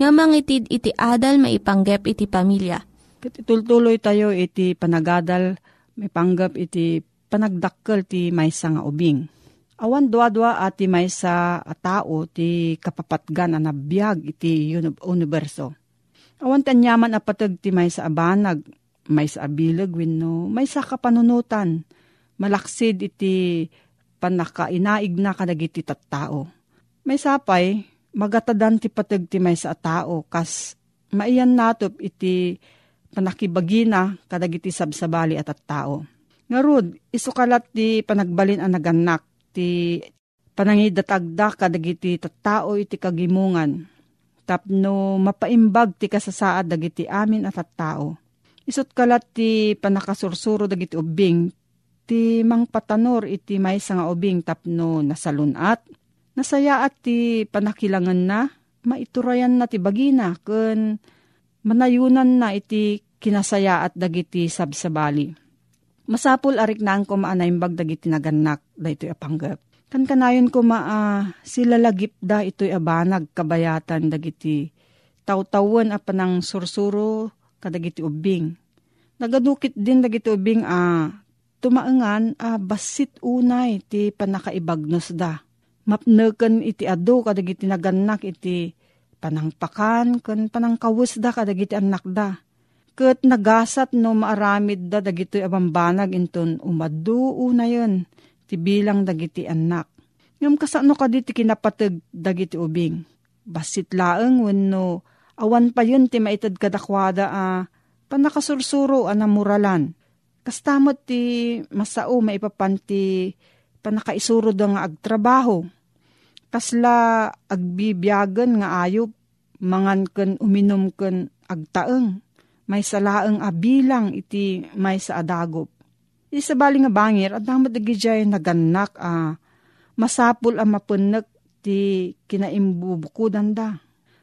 nga mangitid iti adal maipanggep iti pamilya. Ket itultuloy tayo iti panagadal, may panggap iti panagdakkel ti maysa nga ubing. Awan dua-dua ati maysa a tao ti kapapatgan a iti uni- universo. Awan tanyaman a patag ti maysa a banag, maysa a bilag wenno, maysa kapanunutan. Malaksid iti panakainaig na kadagiti tattao. May sapay, magatadan ti patag ti maysa a tao kas maiyan natop iti panakibagina kadagiti sabsabali at at tao. Ngarud, isukalat ti panagbalin ang naganak ti panangidatagda kadagiti tattao iti kagimungan. Tapno mapaimbag ti kasasaad dagiti amin at tattao. Isut kalat ti panakasursuro dagiti ubing ti mangpatanor iti maysa nga ubing tapno nasalunat. Nasayaat ti panakilangan na maiturayan na ti bagina ken manayunan na iti kinasaya at dagiti sabsabali. Masapul arik naan ko maanaimbag dagiti naganak da ito'y apanggap. Kan kanayon ko maa sila lagip da ito'y abanag kabayatan dagiti tawtawan a panang sursuro kadagiti ubing. Nagadukit din dagiti ubing a tumaengan a basit unay ti panakaibagnos da. Mapneken iti adu kadagiti naganak iti panangpakan ken panangkawus da kadagiti anak da. Ket nagasat no maaramid da dagiti abambanag inton umadu unayon ti bilang dagiti anak. Ngam kasano kaditi kinapateg dagiti ubing. Basit laeng wenno awan pa yun ti maitad kadakwada a panakasursuro a namuralan. Kastamot ti masao maipapanti panakaisuro da nga agtrabaho. Kasla agbibiyagan nga ayop mangan ken uminom ken agtaeng may salaeng abilang iti may sa adagop. Isa bali nga bangir at namat dagijay naganak a masapul a mapunek ti kinaimbubukudan da.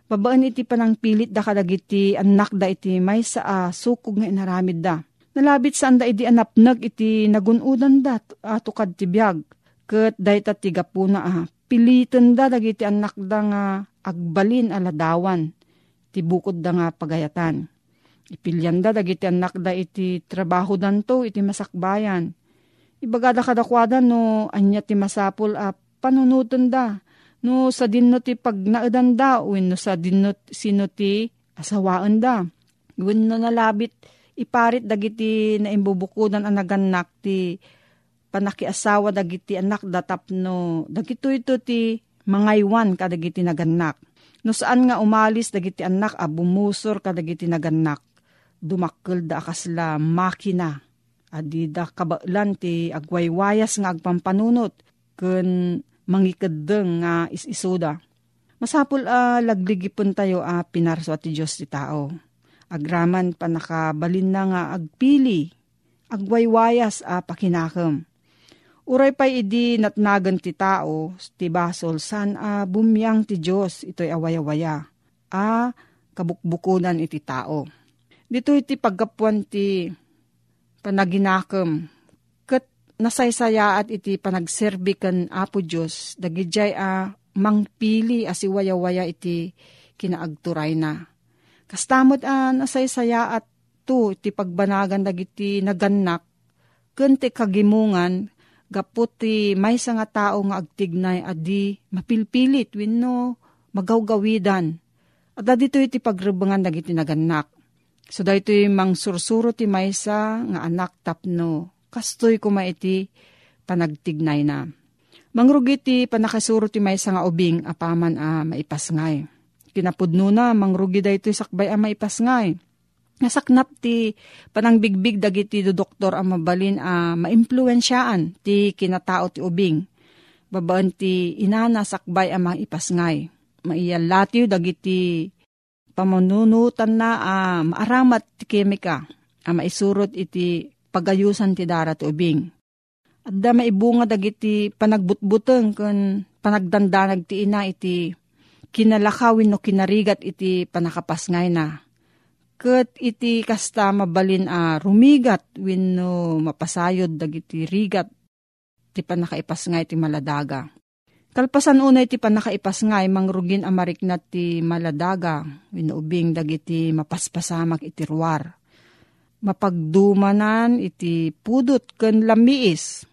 Babaan iti panang pilit da kadagiti anak da iti may sa a sukog nga inaramid da. Nalabit saan da iti anapnag iti nagunudan da atukad ti biyag. Kat dahit at tiga po na ah, pilitan da dagiti anak da nga agbalin aladawan. Ti bukod da nga pagayatan. Ipilyan da dagiti anak da iti trabaho danto iti masakbayan. Ibagada kadakwada no anya ti masapul a panunutan da. No sa dinno ti pag naadan da, no sa dinno sino ti asawaan da. Gawin no nalabit, iparit dagiti na imbubukudan ang naganak ti panakiasawa dagiti anak datapno. Dagito ito ti mangaywan kadagiti naganak. No saan nga umalis dagiti anak a bumusor kadagiti naganak. Dumakkel da akasla makina. Adi da kabailan ti agwaywayas nga agpampanunot. Kun mangikadeng nga isisoda. Masapul a uh, lagligipon tayo a uh, pinarso at Diyos ti tao. Agraman pa nakabalin na nga agpili, agwaywayas a uh, pakinakam. Uray pa idi natnagan ti tao, ti basol, san a uh, bumyang ti Diyos, ito'y awaya-waya. A kabukbukunan iti tao. Dito iti paggapuan ti panaginakam, nasaysaya at iti panagserbi kan Apo Diyos, dagijay a mangpili asiwaya-waya iti kinaagturay na. Kastamot a nasaysaya at to iti pagbanagan dagiti naganak, kunti kagimungan, gapot ti may nga tao nga agtignay adi mapilpilit wenno magawgawidan. At dito iti pagrebangan dagiti naganak. So dahito yung mang sursuro ti maysa nga anak tapno kastoy kuma iti panagtignay na. Mangrugi ti panakasuro ti may nga ubing apaman a maipasngay. Kinapudno na mangrugi da ito sakbay a maipasngay. Nasaknap ti panangbigbig dagiti do doktor a mabalin a maimpluensyaan ti kinatao ti ubing. Babaan ti inana sakbay a maipasngay. Maiyalatiw dagiti pamununutan na a maaramat ti kemika a maisurot iti pagayusan ti darat ubing. At da maibunga dagiti panagbutbuteng kun panagdandanag ti ina iti kinalakawin no kinarigat iti panakapasngay na. Kat iti kasta mabalin a rumigat no mapasayod dagiti rigat ti panakaipasngay ti maladaga. Kalpasan unay ti panakaipasngay mangrugin amariknat ti maladaga wenno ubing dagiti mapaspasamak iti ruwar mapagdumanan iti pudot ken lamiis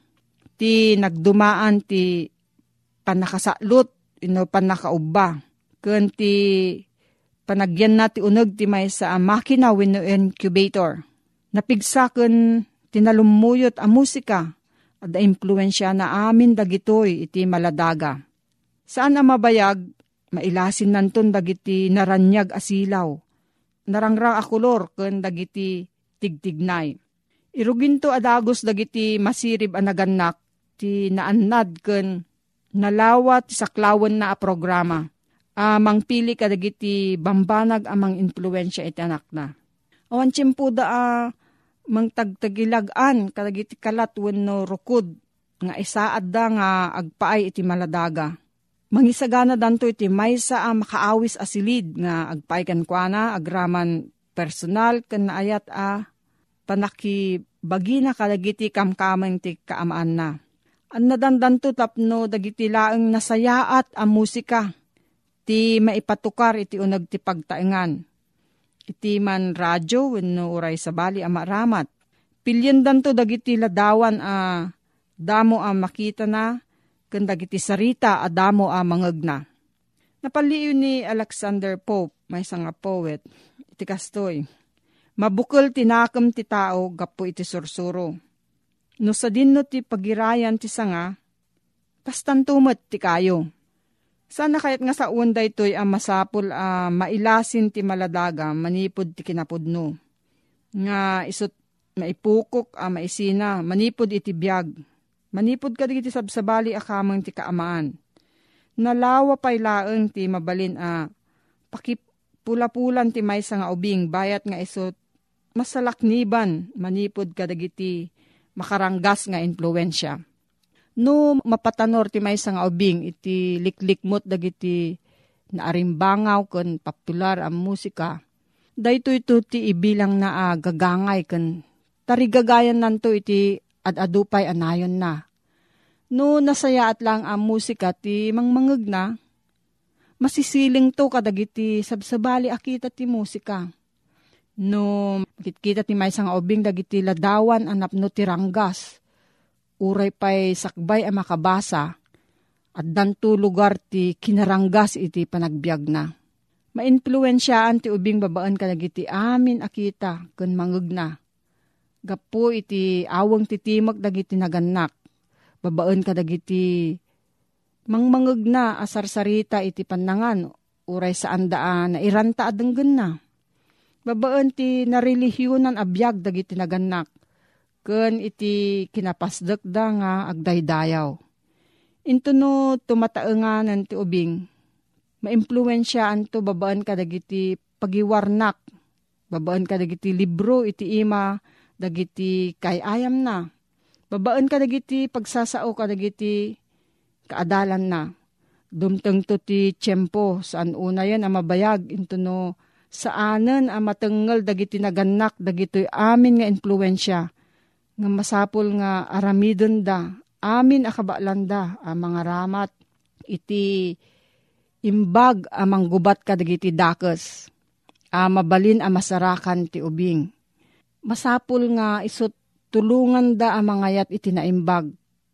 ti nagdumaan ti panakasalot ino panakaubba ken ti panagyan na ti uneg ti may sa makina wenno incubator napigsa ken tinalumuyot a musika at da impluensya na amin dagitoy iti maladaga saan a mabayag mailasin nanton dagiti naranyag asilaw narangrang a kolor ken dagiti tigtignay. Irugin to adagos dagiti masirib anagannak ti naannad ken nalawa ti saklawan na a programa. Uh, pili ka dagiti bambanag amang influensya iti anak na. Awan tiyempo da uh, mang tagtagilagan kadagiti kalat wenno rukod nga isaad da nga agpaay iti maladaga. Mangisagana danto iti maysa a makaawis asilid nga agpaay kan agraman personal ken naayat a panaki bagina kalagiti kamkameng ti kaamaan na. An nadandan to tapno dagiti laeng nasayaat ang musika ti maipatukar iti unag ti pagtaengan. Iti man radyo wenno uray sa bali ang maramat. Pilyendan to dagiti ladawan a damo ang makita na ken dagiti sarita a damo a mangegna. Napaliw ni Alexander Pope, may nga poet, iti kastoy Mabukol tinakam ti tao gapo iti sursuro. No sa dinno ti pagirayan ti sanga, kastantumat ti kayo. Sana kayat nga sa unda ito'y ang masapul a uh, mailasin ti maladaga manipod ti kinapudno. Nga isot maipukok a uh, maisina manipod iti biyag. Manipod ka ti sabsabali akamang ti kaamaan. Nalawa pay laeng ti mabalin a uh, pakipula-pulan ti may nga ubing bayat nga isot masalakniban manipod kadagiti makaranggas nga impluensya. No mapatanor ti may nga ubing iti liklikmot dagiti naarimbangaw ken popular ang musika. Dayto ito ti ibilang na ah, gagangay ken tarigagayan nanto iti ad-adupay anayon na. No nasayaat lang ang musika ti mangmangeg na, masisiling to kadagiti sabsabali akita ti musika No, kita ti may sang ubing dagiti ladawan anap no tiranggas. Uray pa'y sakbay a makabasa, at danto lugar ti kinaranggas iti panagbiag na. Mainfluensyaan ti ubing babaan ka iti amin akita kun mangeg na. Gapo iti awang titimag dagiti naganak. Babaan ka dagiti mangmangeg na asarsarita iti panangan uray saan daan na iranta adenggen na. Babaan ti narelihiyonan abiyag dagiti naganak. Ken iti kinapasdek da nga agdaydayaw. Into no tumataenganan ti ubing maimpluwensyaan to babaan ka dagiti pagiwarnak, babaan ka dagiti libro iti ima, dagiti kayayam na. Babaan ka dagiti pagsasao ka dagiti kaadalan na. Dumteng to ti tiyempo saan una yan ang mabayag into no saanen ang matengel dagiti naganak dagiti amin nga influensya nga masapul nga aramidon da amin akabalan da ang mga ramat iti imbag amang gubat kadagiti dakes. A mabalin a masarakan ti ubing. Masapul nga isot tulungan da ang mangayat iti naimbag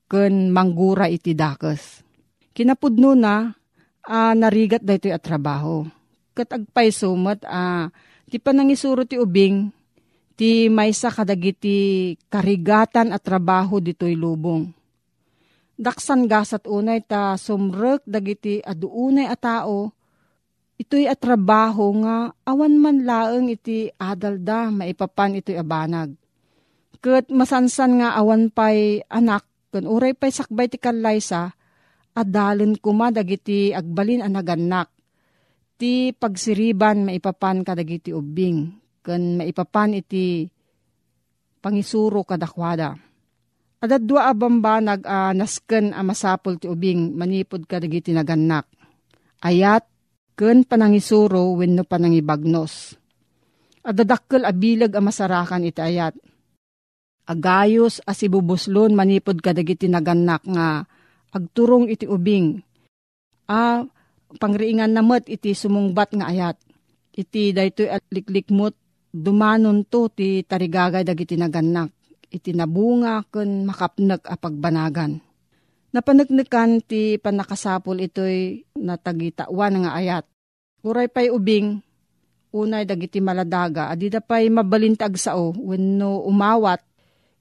ken manggura iti dakes. Kinapudno na a narigat da ito trabaho. Kat agpay sumat a ti panangisuro ti ubing ti maysa kadagiti karigatan at trabaho dito'y lubong daksan gasat unay ta sumrek dagiti aduunay a tao, ito'y at trabaho nga awan man laeng iti adalda maipapan ito'y abanag. Kat masansan nga awan pay anak, kun uray pay sakbay ti kalaysa, adalin kuma dagiti agbalin anaganak. Ti pagsiriban maipapan kadagiti ubing, kun maipapan iti pangisuro kadakwada Adat dua abamba nag uh, nasken a masapol ti ubing manipod ka dagiti naganak. Ayat ken panangisuro wenno panangibagnos. Adadakkel abilag a masarakan iti ayat. Agayos as ibubuslon manipod ka dagiti naganak nga agturong iti ubing. A pangriingan namet iti sumungbat nga ayat. Iti daytoy liklikmot dumanon to ti tarigagay dagiti naganak iti nabunga ken makapnek a pagbanagan. Napanagnekan ti panakasapol ito'y natagitawan nga ayat. Uray pa'y ubing, unay dagiti maladaga, adida pa'y mabalintag sao, wenno umawat,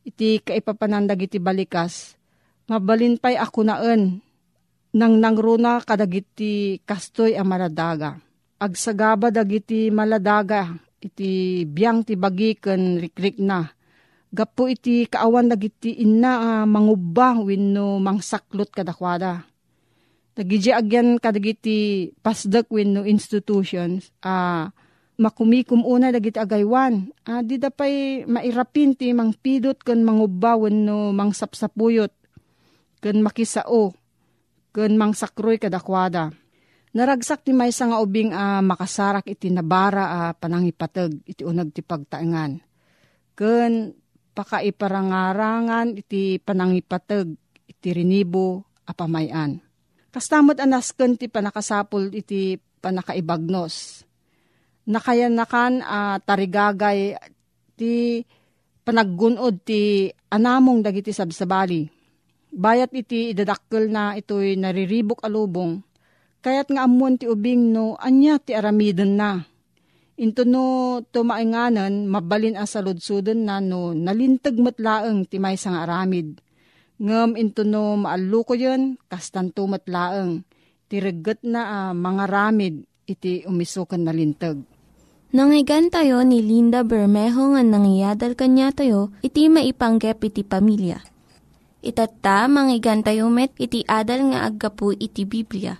iti kaipapanan dagiti balikas, mabalin pa'y ako naan, nang nangruna kadagiti kastoy a maladaga. Agsagaba dagiti maladaga, iti biyang ti bagi ken rikrik na, Gapo iti kaawan dagiti inna uh, mangubang wenno mangsaklot kadakwada. Dagiti agyan kadagiti pasdak wenno institutions a uh, makumikum una dagiti agaywan. Uh, di dapay mairapin ti mangpidot ken mangubba wenno mangsapsapuyot ken makisao ken mangsakroy kadakwada. Naragsak ti may nga ubing a uh, makasarak iti nabara a uh, panangipateg iti unag ti pagtaengan. Ken pakaiparangarangan iti panangipateg iti rinibo apamayan. Kastamot anasken ti panakasapul iti panakaibagnos. Nakayanakan uh, tarigagay ti panaggunod ti anamong dagiti sabsabali. Bayat iti idadakkel na ito'y nariribok alubong, kayat nga amuan ti ubing no anya ti aramidon na Into no tumainganan, mabalin as saludsudon na no nalintag matlaeng ti may sang aramid. Ngam into no maaluko yun, kastanto matlaeng. Tiragat na uh, mga ramid iti umisukan na lintag. Nangyigan tayo ni Linda Bermejo nga nangyadal kanya tayo, iti maipanggep iti pamilya. Itatta, manggigan tayo met, iti adal nga aggapu iti Biblia.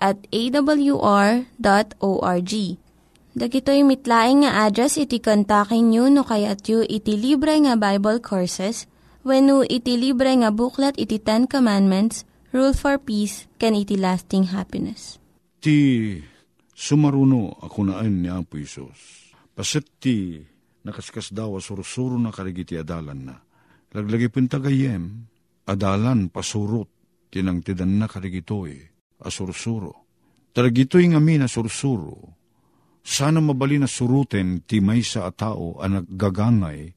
at awr.org Dagitoy mitlaing nga address iti kontakin nyo no kayat yu iti libre nga Bible Courses when no iti libre nga buklat iti Ten Commandments, rule for peace, can iti lasting happiness. Ti sumaruno ako naan ni Apo Isos. Pasit ti nakaskas daw surusuro na karigiti adalan na. Laglagi pintagayem, adalan pasurot, tinang tidan na karigitoy, asursuro. Taragitoy nga mi na sursuro, sana mabali na suruten ti may sa atao ang naggagangay,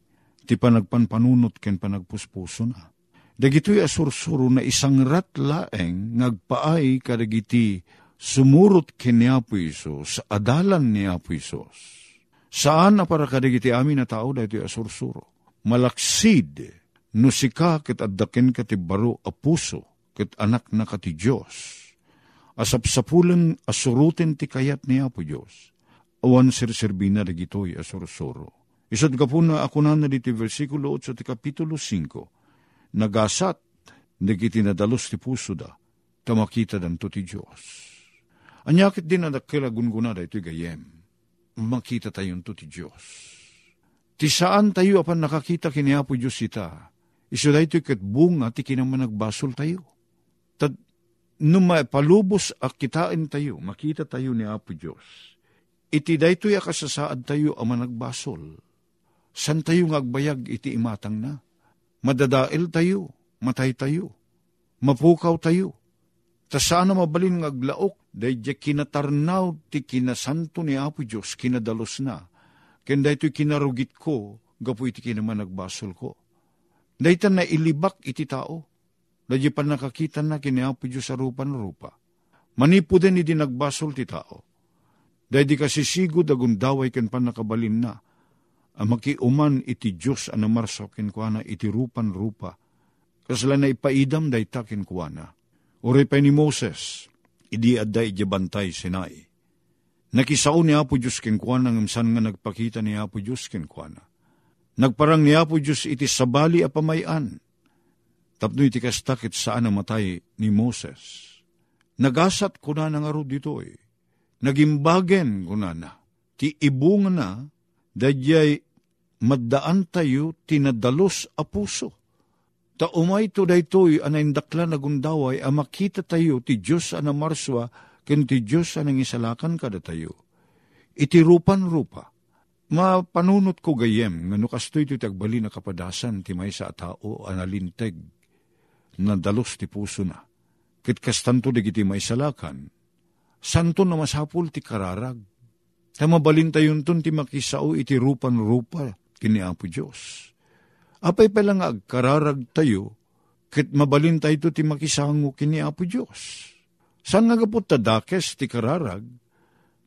ti panagpanpanunot ken panagpuspuso na. Dagitoy asursuro na isang ratlaeng ngagpaay kadagiti sumurot ken ni Apo Isos, adalan ni Apo Isos. Saan na para kadagiti amin na tao dahito asursuro? Malaksid, no sika ket addaken ka ti baro a puso, ket anak na ka ti Diyos. Asapsapulan asurutin ti kayat ni Apo Diyos. Awan sirsirbina dagitoy asursuro. Isod ka po na ako na diti versikulo 8 ti kapitulo 5. Nagasat, nagiti nadalos ti puso da, tamakita danto ti Diyos. Anyakit din na dakila gunguna da ito gayem. Makita tayo to ti Diyos. Ti saan tayo apan nakakita kini Apo Diyos ita, iso da ito kat bunga ti kinaman nagbasol tayo. Nung palubos ak kitain tayo, makita tayo ni Apo Diyos. Iti daytoy akasasaad tayo ama nagbasol. San tayo ngagbayag iti imatang na? Madadael tayo, matay tayo, mapukaw tayo. Ta sana mabalin ngaglaok, day kinatarnaw ti kinasanto ni Apo Diyos, kinadalos na. Ken daytoy kinarugit ko, gapu iti kinaman nagbasol ko. Daytan na ilibak iti tao. Dadya pa nakakita na kini Apo Diyos sa rupan-rupa. Manipo din iti nagbasol ti tao. Dahil di kasisigod agundaway ken pan nakabalin na, ang makiuman iti Diyos ang namarso kinkwana iti rupan rupa. Kasla na ipaidam day takin kuwana. Uri pa ni Moses, idi adda iti bantay sinai. Nakisao ni Apo Diyos kinkwana ng san nga nagpakita ni Apo Diyos kinkwana. Nagparang ni Apo Diyos iti sabali a pamayan. Tapno iti kastakit saan ang matay ni Moses. Nagasat ko na nga ditoy. Nagimbagen ko na na. Ti ibunga na dadyay maddaan tayo tinadalos a puso. Ta umay to daytoy anayndakla na gundaway a makita tayo ti Diyos ana marswa ken ti Diyos anang isalakan kada tayo. Iti rupan-rupa. Mapanunot ko gayem nga no kastoy ti tagbali na kapadasan ti may sa tao analinteg na dalos ti puso na. Kit kastanto digiti may salakan, santo na masapul ti kararag, Tamabalin tayon ton ti makisao iti rupan rupa kini Apo Diyos. Apay pala nga agkararag tayo, kit mabalin tayo ti makisango kini Apo Diyos. San nga kapot ti kararag,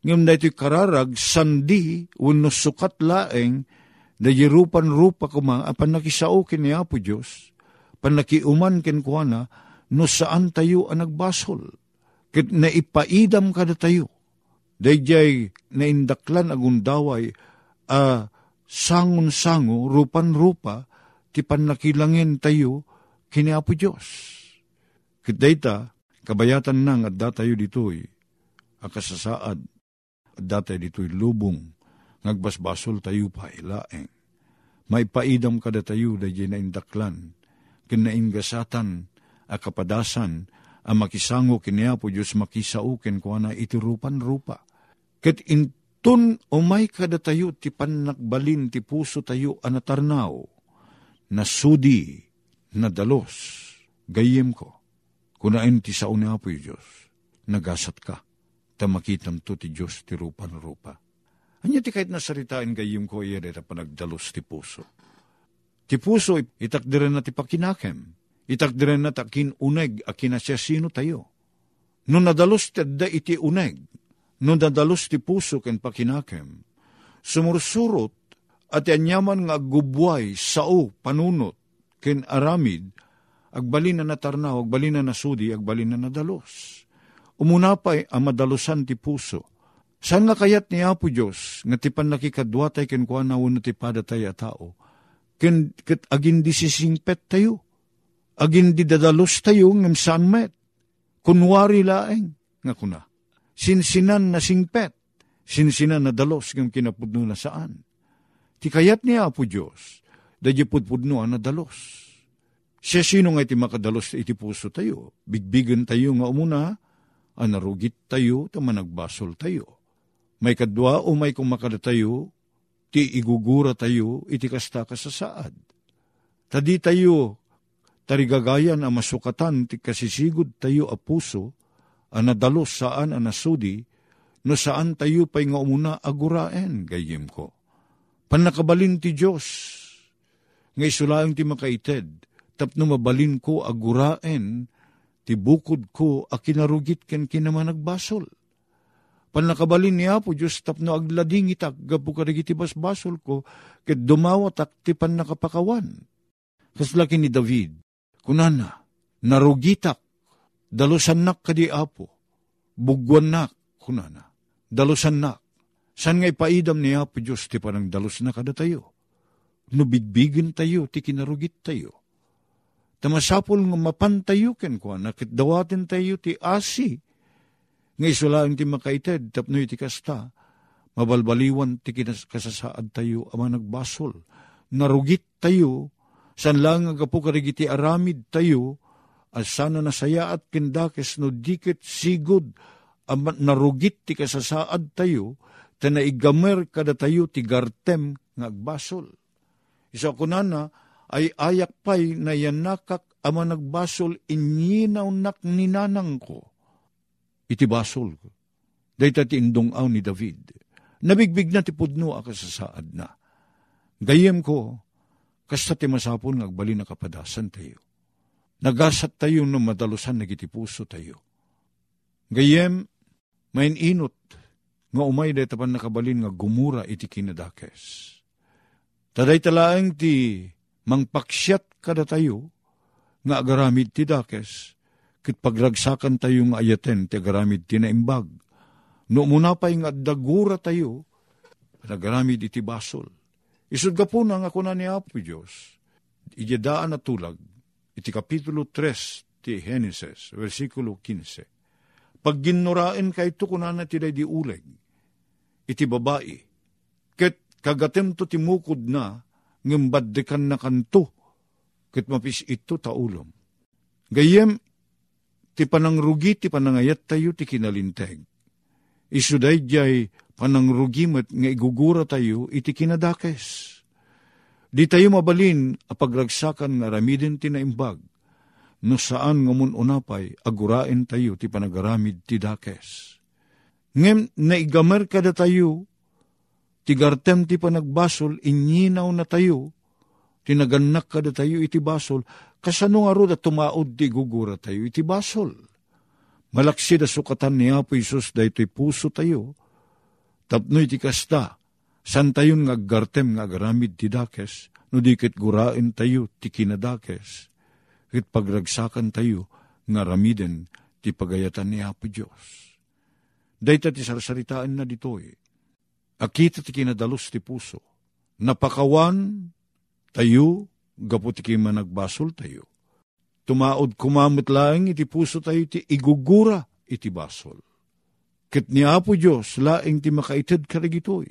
ngam na iti kararag sandi uno sukat laeng da rupan rupa kuma apan nakisao kini Apo Diyos, panakiuman ken kuana no saan tayo ang nagbasol. Kit naipaidam kada tayo Dayjay naindaklan agundaway a sangon-sango, rupan-rupa, ti panakilangin tayo kini Apo Diyos. Kitdayta, kabayatan nang at datayo ditoy, akasasaad, at datay ditoy lubong, ngagbasbasol tayo pa ilaeng. May paidam kada tayo dayjay naindaklan, kinaingasatan, akapadasan, ang makisango kiniya po Diyos makisauken ko na itirupan rupa. Ket intun umay kada tayo ti panakbalin ti puso tayo anatarnaw, na sudi, na dalos, gayem ko, kunain ti sao ni Apo Diyos, nagasat ka, tamakitam to ti Diyos ti rupan rupa. Anya ti kahit nasaritain gayem ko iya panagdalos ti puso. Ti puso itakdiren na ti pakinakem, itakdiren na takin uneg a kinasya tayo. No nadalos tedda iti uneg, no nadalos ti puso ken pakinakem, sumursurot at anyaman nga gubway, sao, panunot, ken aramid, agbalin na natarnaw, agbalin na nasudi, agbalin na nadalos. Umunapay ang madalusan ti puso. San nga kayat ni Apo Diyos, nga ti pan nakikadwatay ken kuha na ti padatay a tao, ken ket agin di tayo agin di tayo ngem saan met. Kunwari laeng, nga kuna. Sinsinan na singpet, sinsinan na dalos ngem kinapudno na saan. Ti kayat niya Apo Diyos, dadya pudpudno na dalos. Siya sino nga iti makadalos iti puso tayo. Bigbigan tayo nga umuna, anarugit tayo, tama nagbasol tayo. May kadwa o may kumakada tayo, ti igugura tayo, iti kasta kasasaad. Tadi tayo, tarigagayan ang masukatan, ti kasisigod tayo a puso, anadalos saan anasudi, no saan tayo pa'y nga umuna aguraen, gayim ko. Panakabalin ti Diyos, nga isulaang ti makaited, tapno mabalin ko aguraen, ti bukod ko a kinarugit ken kinamanagbasol. Panakabalin niya po Diyos tapno aglading itak gapu karigiti basbasol ko ket dumawatak ti panakapakawan. Kaslaki ni David, kunana, narugitak, dalusan nak kadi apo, bugwan nak, kunana, dalusan nak. San nga ipaidam niya po Diyos ti panang dalus na kada tayo? Nubigbigin tayo, ti kinarugit tayo tamasapol nga mapantayo ken ko nakit dawaten tayo ti asi nga isulaang ti makaited tapno iti kasta. Mabalbaliwan ti kasasaad tayo ama nagbasol. Narugit tayo san lang nga gapu karigiti aramid tayo as sana nasaya at kindakes no dikit sigod ama narugit ti kasasaad tayo ta naigamer kada tayo ti gartem nga agbasol isa kunana ay ayak pay na yanakak ama nagbasol inyinaw nak ninanang ko. Iti basol ko. Dahita ti indong aw ni David. Nabigbig na ti pudno akasasaad na. Gayem ko, kasta ti masapon ngagbali na kapadasan tayo. Nagasat tayo no madalusan nagiti puso tayo. Gayem, main inot, nga umay day tapan nakabalin nga gumura iti kinadakes. Taday talaang ti mangpaksyat kada tayo, nga agaramid ti dakes, kit pagragsakan tayo nga ayaten ti agaramid ti naimbag. No muna pa nga dagura tayo, nagaramid iti basol. Isud ka po na nga kuna ni Apo Diyos, ijadaan na tulag, iti kapitulo 3 ti Genesis, versikulo 15. Pag ginurain ka ito kuna na ti di uleg, iti babae, ket kagatem to timukod na, ngembaddekan na kanto, ket mapis ito taulom. Gayem, ti panangrugi ti panangayat tayo ti kinalinteg. Isuday jay panangrugi met nga igugura tayo iti kinadakes. Di tayo mabalin apagragsakan nga ramidin ti naimbag, no saan nga unapay agurain tayo ti panagaramid ti dakes. Ngem naigamer kada tayo tigartem ti panagbasol, inyinaw na tayo, tinaganak kada tayo iti basol, kasano nga ro da tumaod ti gugura tayo iti basol. Malaksi da sukatan ni Apo Isus da ito'y puso tayo, tapno iti kasta, san tayon nga gartem nga garamid ti dakes, no dikit gurain tayo ti kinadakes, kit pagragsakan tayo nga ramiden ti pagayatan ni Apo Diyos. Dayta ti sarsaritaan na ditoy, akita ti kinadalos ti puso. Napakawan tayo, gapu ti managbasol tayo. Tumaod kumamot laeng iti puso tayo ti igugura iti basol. Kit ni Apo Diyos, laeng ti makaited karigitoy.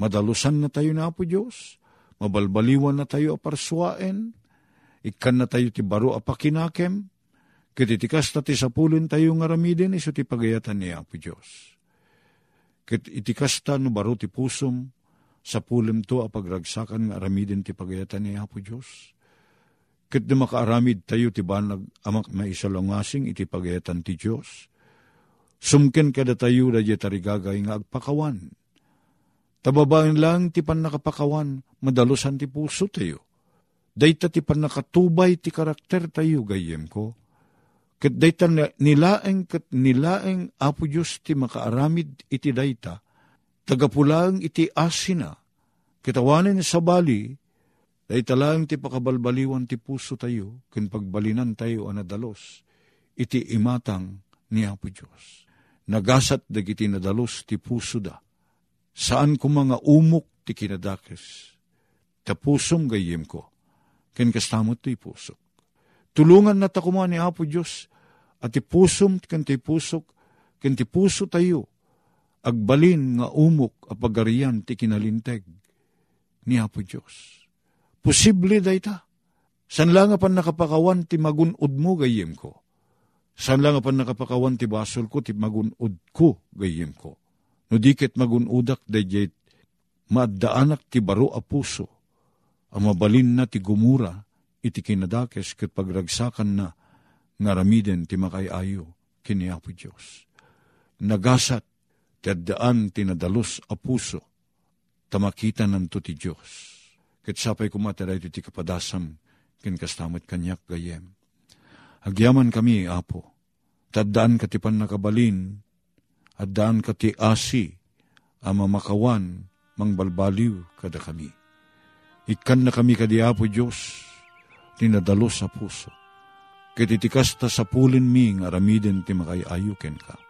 Madalusan na tayo na Apo Diyos, mabalbaliwan na tayo aparswaen, ikan na tayo ti baro apakinakem, kit itikas na ti sapulin tayo nga ramiden, iso ti pagayatan ni Apo Diyos Ket iti kasta no baro ti pusom, sa pulim to a pagragsakan nga aramidin ti pagayatan ni Apo Diyos. Ket na makaaramid tayo ti banag amak maisalongasing iti pagayatan ti Diyos. Sumken kada tayo da tarigagay nga agpakawan. Tababain lang ti pan nakapakawan, madalusan ti puso tayo. Dayta ti pan nakatubay ti karakter tayo gayem ko Kat dayta nilaeng kat nilaeng apo Diyos ti makaaramid iti dayta, tagapulang iti asina, kitawanin sa bali, dayta lang ti pakabalbaliwan ti puso tayo, kin pagbalinan tayo anadalos, iti imatang ni apo Diyos. Nagasat dagiti nadalos ti puso da, saan ko mga umok ti kinadakes, ta pusom gayem ko, ken kastamot ti pusok. Tulungan na takuma ni Apo Diyos, at ipusom kan ti pusok, kan ti puso tayo, agbalin nga umok a pagarian ti kinalinteg ni Apo Diyos. Posible da ita. San lang nga pan nakapakawan ti magunod mo gayem ko. San lang nga pan nakapakawan ti basol ko ti magunod ko gayem ko. No dikit magunudak dayjay maddaanak ti baro a puso. Ang mabalin na ti gumura iti kinadakes ket pagragsakan na nga ramiden ti makayayo kini Apo Diyos. Nagasat ti addaan ti nadalos a puso tamakita nanto ti Diyos. Ket sapay kumataray ti kapadasam ken kastamat kanyak gayem. Agyaman kami, Apo, taddaan ka ti nakabalin, addaan ka ti asi, ama makawan, mangbalbaliw kada kami. Ikan na kami kadi Apo Diyos, tinadalo sa puso. Ket itikasta sa pulin mi nga aramiden ti makayayuken ka.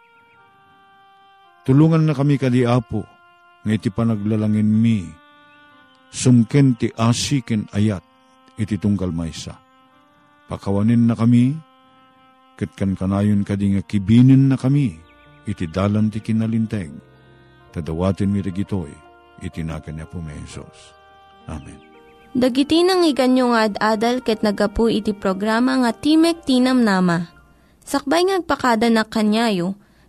Tulungan na kami kadi Apo, nga iti panaglalangin mi, sumken ti asi ken ayat, iti tunggal maysa. Pakawanin na kami, ket kan kanayon kadi nga kibinin na kami, iti dalan ti kinalinteg, tadawatin mi regitoy, iti niya po may Jesus. Amen. Dagiti nang iganyo nga ad-adal ket nagapu iti programa nga Timek Tinam Nama. Sakbay ngagpakada na kanyayo,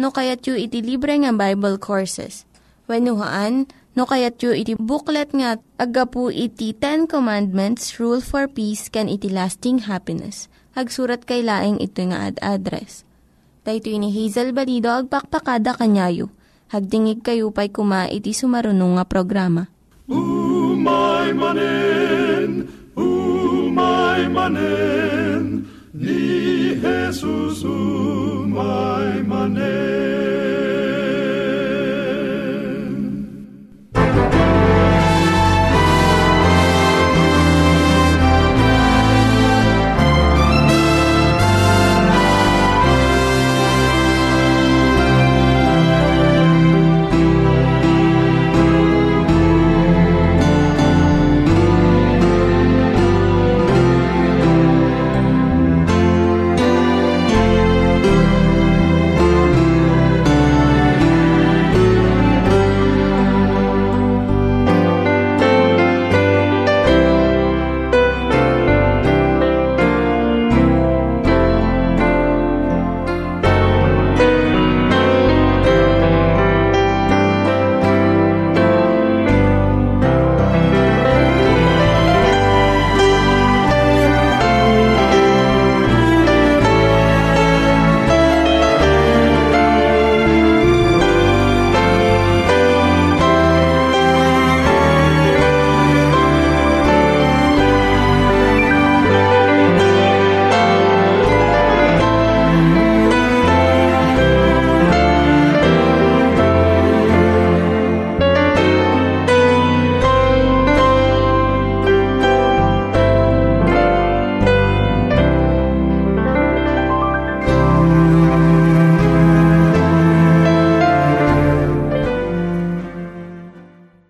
no kayat yu iti libre nga Bible Courses. When no kayat yu iti booklet nga agapu iti Ten Commandments, Rule for Peace, can iti lasting happiness. Hagsurat kay laing ito nga ad address. Daytoy ni Hazel Balido agpakpakada kanyayo. Hagdingig kayo pa'y kuma iti sumarunong nga programa. Umay manen, umay manen, ni Jesus my money.